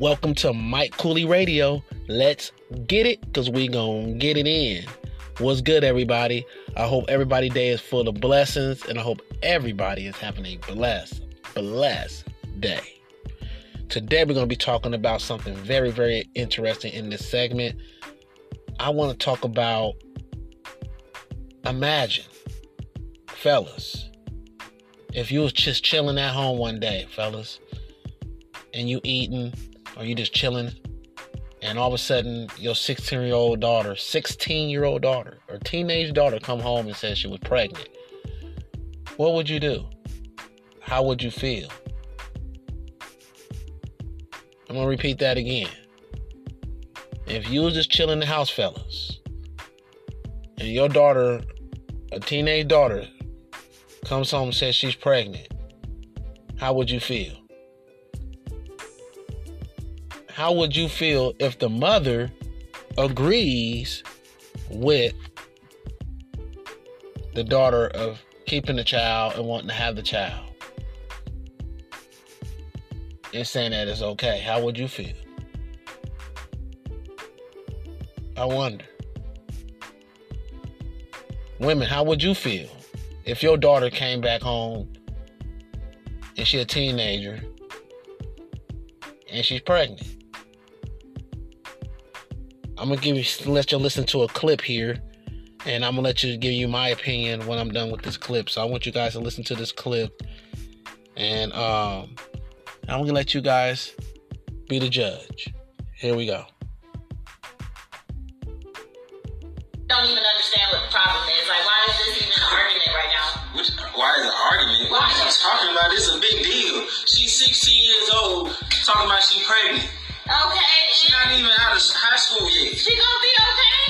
Welcome to Mike Kooly Radio. Let's get it because we gonna get it in. What's good, everybody? I hope everybody day is full of blessings, and I hope everybody is having a blessed, blessed day. Today, we're gonna be talking about something very, very interesting in this segment. I want to talk about imagine, fellas, if you was just chilling at home one day, fellas, and you eating or you just chilling, and all of a sudden your 16 year old daughter, 16 year old daughter, or teenage daughter come home and says she was pregnant, what would you do? How would you feel? I'm gonna repeat that again. If you was just chilling in the house, fellas, and your daughter, a teenage daughter, comes home and says she's pregnant, how would you feel? How would you feel if the mother agrees with the daughter of keeping the child and wanting to have the child? And saying that it's okay. How would you feel? I wonder. Women, how would you feel if your daughter came back home and she's a teenager and she's pregnant? I'm gonna give you let you listen to a clip here, and I'm gonna let you give you my opinion when I'm done with this clip. So I want you guys to listen to this clip, and um, I'm gonna let you guys be the judge. Here we go. don't even understand what the problem is. Like, why is this even an argument right now? Which, why is it an argument? Why? What Why? she's talking about is a big deal. She's 16 years old, talking about she's pregnant. Okay. Not even out of high school yet. She gonna be okay?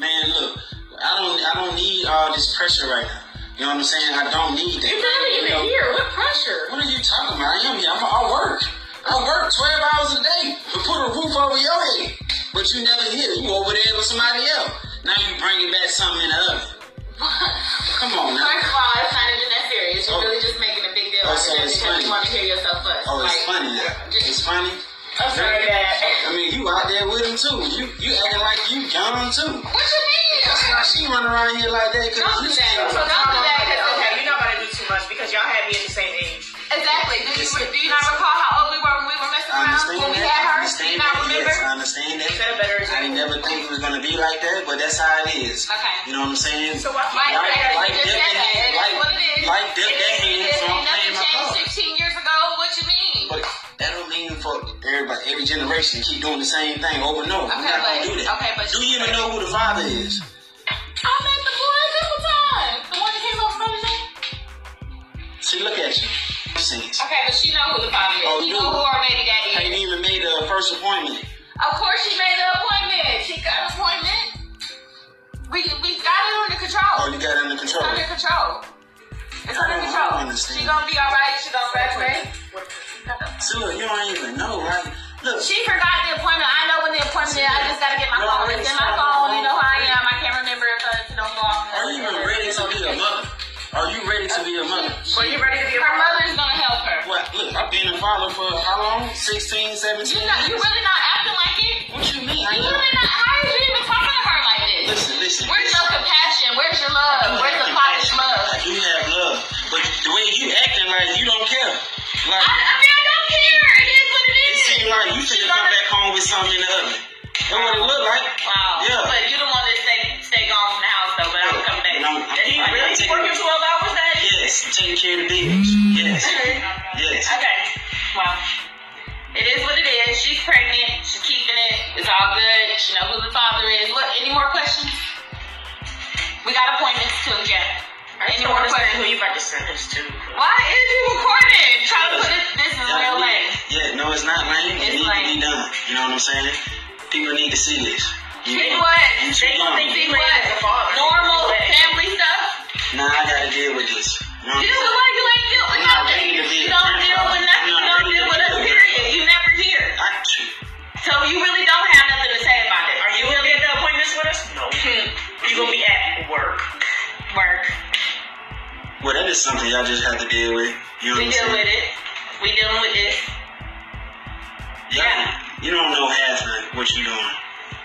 Man, look, I don't, I don't need all this pressure right now. You know what I'm saying? I don't need that. You're not You even know, here. What pressure? What are you talking about? I am here. I'm, I work. I work 12 hours a day to put a roof over your head. But you never here. You over there with somebody else. Now you bringing back something in the oven. What? Come on now. First of all, it's not even that serious. You're Oh. really just making a big deal Oh, out so of it oh, because funny. you want to hear yourself fuss. Oh, it's Like, funny. just- It's funny. I'm sorry, Dad. I mean, you out there with him too. You you acting like you young too. What you mean? That's why she run around here like that. Cause Don't you do that. So don't do that. 'cause- Okay, you're not about to do too much because y'all had me at the same age. Exactly. Do you, do you not recall how old we were when we were messing around? understand When we that. had I her? Do understand you not that. remember? Yes, I understand that. Set a better I didn't never think it was gonna be like that, but that's how it is. Okay. You know what I'm saying? So why Mike, can't you like just dip said in that. hand- It is like- what it is. like dip It that is what hand it is. from Ain't playing nothing my changed part. 16 years ago. What every generation keep doing the same thing over and over. Okay, not but- gonna do that. okay, but do you even know who the father is? I met the boy a couple times. The one that came over from the See, look at you. Sense. Okay, but she know who the father is. Oh, she you know who our baby daddy Ain't even made a first appointment. Of course she made the appointment. She got an appointment. We we got it under control. Oh, you got it under control. Under control. It's under control. She gonna be alright. She gonna graduate. See, look, you don't even know, right? Look, She forgot the appointment. I know when the appointment is. I just gotta get my You're phone. already It's in my starting phone. You know how I am. I can't remember if uh, it don't go off. are you even ready to be a mother? Are you ready to be a mother? Were you ready to be a mother? Her mother? mother's gonna help her. What? Look, I've been a father for how long? 16, 17 You not, you years? really not Yes, taking care of the bills. Yes, yes. Okay. Well, it is what it is. She's pregnant. She's keeping it. It's all good. She knows who the father is. Look, any more questions? We got appointments too, yeah. Any more questions? who you about to send this to? Why is you recording? Try to put it. This is real lame. Yeah, no, it's not lame. It It's needs to be done. You know what I'm saying? People need to see this. You See know? what? You too They young. think see what? Normal family this. You know what I'm Deal with saying? what? You ain't deal with I'm nothing. ready to be You don't deal with nothing. You don't deal with us. Period. You never here. So you really don't have nothing to say about it. Are you gonna be at the appointments with us? No. You gonna be at work? Work. well, that is something y'all just have to deal with. You know We deal with it. We dealing with this. Yeah. You don't know half of what you doing.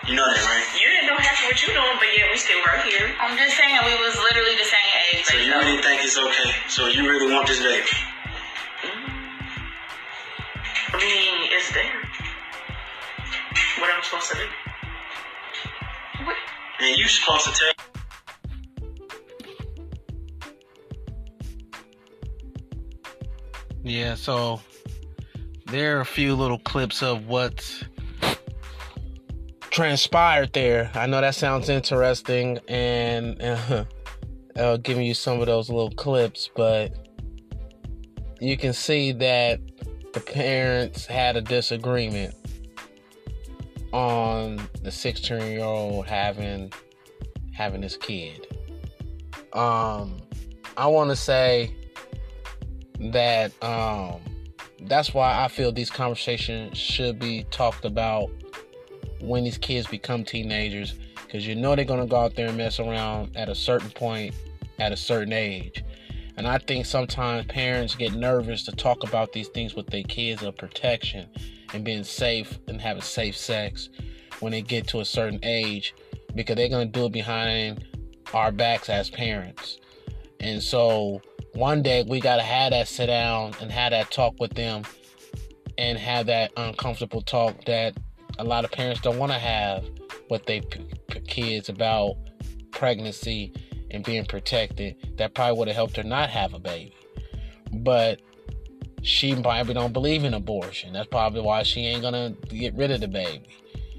You know that, right? You didn't know half of what you doing, but yeah, we still right here. I'm just saying we was literally the same age. So you though. really think it's okay? So you really want this baby? I mean, it's there. What I'm supposed to do? What? And you supposed to tell. Yeah, so there are a few little clips of what's transpired there. I know that sounds interesting, and uh, I'll give you some of those little clips, but you can see that the parents had a disagreement on the 16 year old having having this kid. Um, I want to say that um that's why I feel these conversations should be talked about when these kids become teenagers because you know they're going to go out there and mess around at a certain point at a certain age. And I think sometimes parents get nervous to talk about these things with their kids of protection and being safe and having safe sex when they get to a certain age because they're going to do it behind our backs as parents. And so one day we got to have that sit down and have that talk with them and have that uncomfortable talk that a lot of parents don't want to have with their kids about pregnancy and being protected that probably would have helped her not have a baby but she probably don't believe in abortion that's probably why she ain't gonna get rid of the baby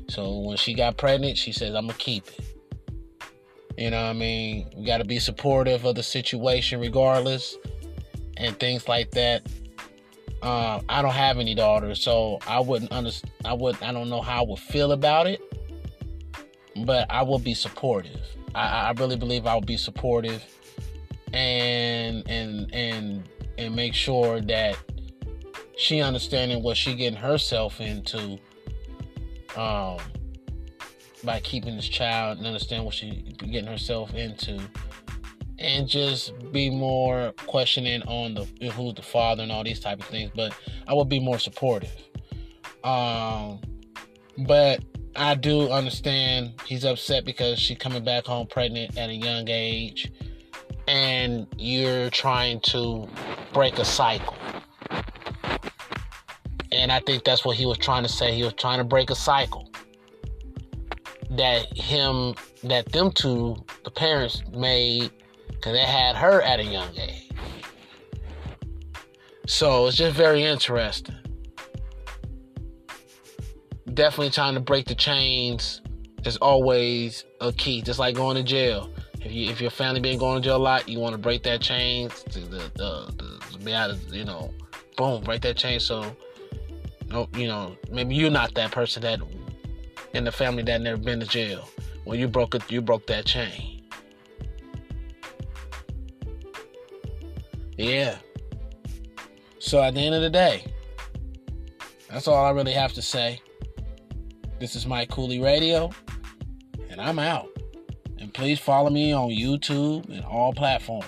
so when she got pregnant she says i'm gonna keep it you know what I mean? We got to be supportive of the situation regardless and things like that. Uh, I don't have any daughters, so I wouldn't understand. I would. I don't know how I would feel about it, but I will be supportive. I, I really believe I will be supportive, and and and and make sure that she understanding what she getting herself into. Um, by keeping this child and understand what she getting herself into and just be more questioning on the who's the father and all these type of things but i would be more supportive um but i do understand he's upset because she's coming back home pregnant at a young age and you're trying to break a cycle. And i think that's what he was trying to say. He was trying to break a cycle that him that them two the parents made because they had her at a young age. So it's just very interesting definitely trying to break the chains is always a key just like going to jail if you if your family been going to jail a lot you want to break that chain to the, the, the, be out of you know boom break that chain so no you know maybe you're not that person that in the family that never been to jail. Well, you broke it. You broke that chain. Yeah. So at the end of the day, that's all I really have to say. This is Mike Kooly Radio, and I'm out. And please follow me on YouTube and all platforms.